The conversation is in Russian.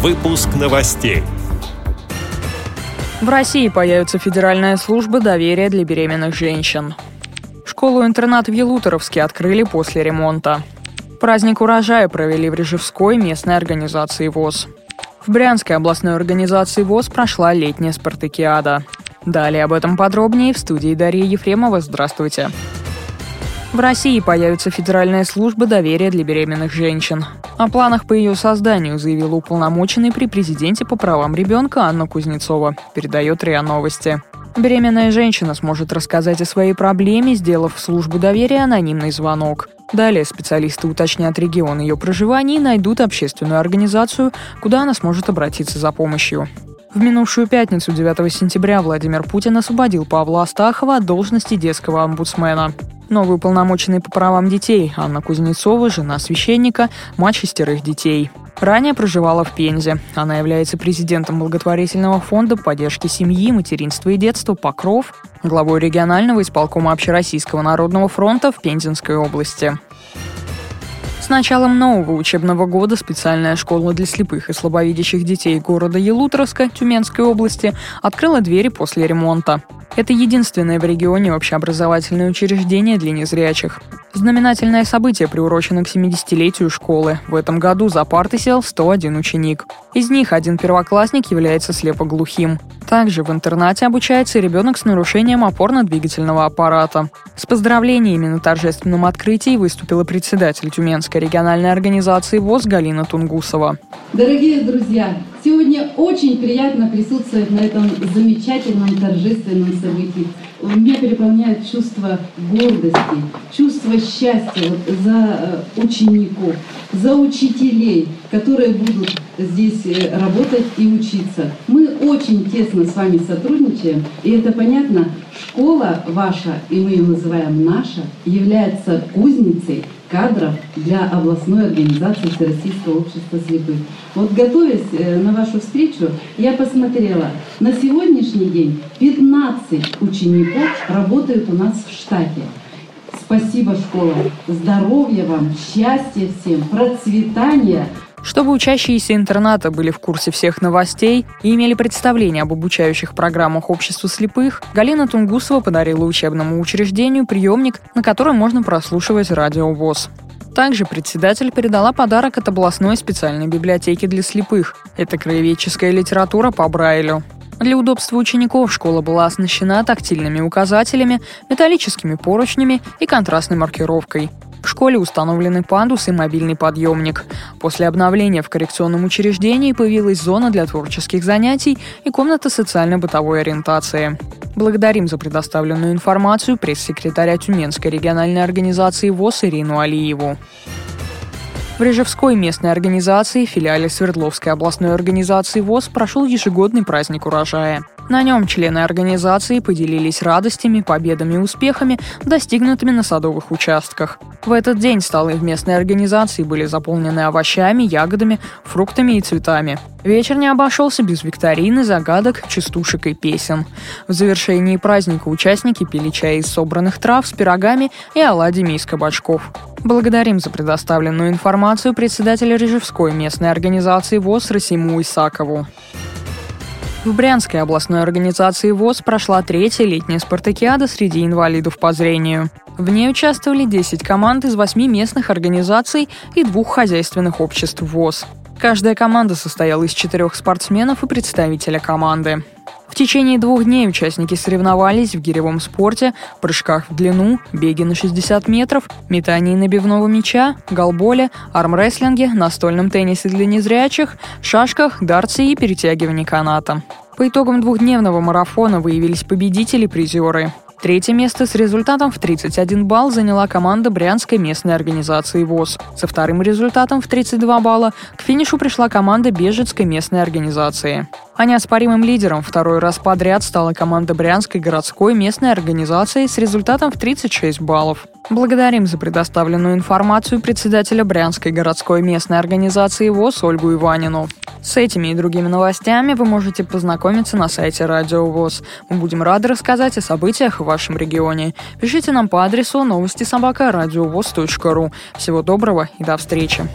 Выпуск новостей. В России появится Федеральная служба доверия для беременных женщин. Школу-интернат в Елуторовске открыли после ремонта. Праздник урожая провели в Режевской местной организации ВОЗ. В Брянской областной организации ВОЗ прошла летняя спартакиада. Далее об этом подробнее в студии Дарья Ефремова. Здравствуйте. В России появится Федеральная служба доверия для беременных женщин. О планах по ее созданию заявила уполномоченный при президенте по правам ребенка Анна Кузнецова, передает РИА Новости. Беременная женщина сможет рассказать о своей проблеме, сделав в службу доверия анонимный звонок. Далее специалисты уточнят регион ее проживания и найдут общественную организацию, куда она сможет обратиться за помощью. В минувшую пятницу, 9 сентября, Владимир Путин освободил Павла Астахова от должности детского омбудсмена. Новый уполномоченный по правам детей Анна Кузнецова, жена священника, мать шестерых детей. Ранее проживала в Пензе. Она является президентом благотворительного фонда поддержки семьи, материнства и детства «Покров», главой регионального исполкома Общероссийского народного фронта в Пензенской области. С началом нового учебного года специальная школа для слепых и слабовидящих детей города Елутровска Тюменской области открыла двери после ремонта. Это единственное в регионе общеобразовательное учреждение для незрячих. Знаменательное событие приурочено к 70-летию школы. В этом году за парты сел 101 ученик. Из них один первоклассник является слепоглухим. Также в интернате обучается ребенок с нарушением опорно-двигательного аппарата. С поздравлениями на торжественном открытии выступила председатель Тюменской региональной организации ВОЗ Галина Тунгусова. Дорогие друзья, сегодня очень приятно присутствовать на этом замечательном торжественном событии. Меня переполняет чувство гордости, чувство счастья вот за э, учеников, за учителей, которые будут здесь э, работать и учиться. Мы очень тесно с вами сотрудничаем, и это понятно, школа ваша, и мы ее называем наша, является кузницей кадров для областной организации Всероссийского общества слепых. Вот готовясь э, на вашу встречу, я посмотрела, на сегодняшний день 15 учеников работают у нас в штате. Спасибо, школа. Здоровья вам, счастья всем, процветания. Чтобы учащиеся интерната были в курсе всех новостей и имели представление об обучающих программах общества слепых, Галина Тунгусова подарила учебному учреждению приемник, на котором можно прослушивать радио ВОЗ. Также председатель передала подарок от областной специальной библиотеки для слепых. Это краеведческая литература по Брайлю. Для удобства учеников школа была оснащена тактильными указателями, металлическими поручнями и контрастной маркировкой. В школе установлены пандус и мобильный подъемник. После обновления в коррекционном учреждении появилась зона для творческих занятий и комната социально-бытовой ориентации. Благодарим за предоставленную информацию пресс-секретаря Тюменской региональной организации ВОЗ Ирину Алиеву. В Режевской местной организации, филиале Свердловской областной организации ВОЗ, прошел ежегодный праздник урожая. На нем члены организации поделились радостями, победами и успехами, достигнутыми на садовых участках. В этот день столы в местной организации были заполнены овощами, ягодами, фруктами и цветами. Вечер не обошелся без викторины, загадок, частушек и песен. В завершении праздника участники пили чай из собранных трав с пирогами и оладьями из кабачков. Благодарим за предоставленную информацию председателя Режевской местной организации ВОЗ Расиму Исакову. В Брянской областной организации ВОЗ прошла третья летняя спартакиада среди инвалидов по зрению. В ней участвовали 10 команд из 8 местных организаций и двух хозяйственных обществ ВОЗ. Каждая команда состояла из четырех спортсменов и представителя команды. В течение двух дней участники соревновались в гиревом спорте, прыжках в длину, беге на 60 метров, метании набивного мяча, голболе, армрестлинге, настольном теннисе для незрячих, шашках, дартсе и перетягивании каната. По итогам двухдневного марафона выявились победители и призеры. Третье место с результатом в 31 балл заняла команда Брянской местной организации ВОЗ. Со вторым результатом в 32 балла к финишу пришла команда Бежецкой местной организации. А неоспоримым лидером второй раз подряд стала команда Брянской городской местной организации с результатом в 36 баллов. Благодарим за предоставленную информацию председателя Брянской городской местной организации ВОЗ Ольгу Иванину. С этими и другими новостями вы можете познакомиться на сайте Радио ВОЗ. Мы будем рады рассказать о событиях в вашем регионе. Пишите нам по адресу новости собака ру. Всего доброго и до встречи.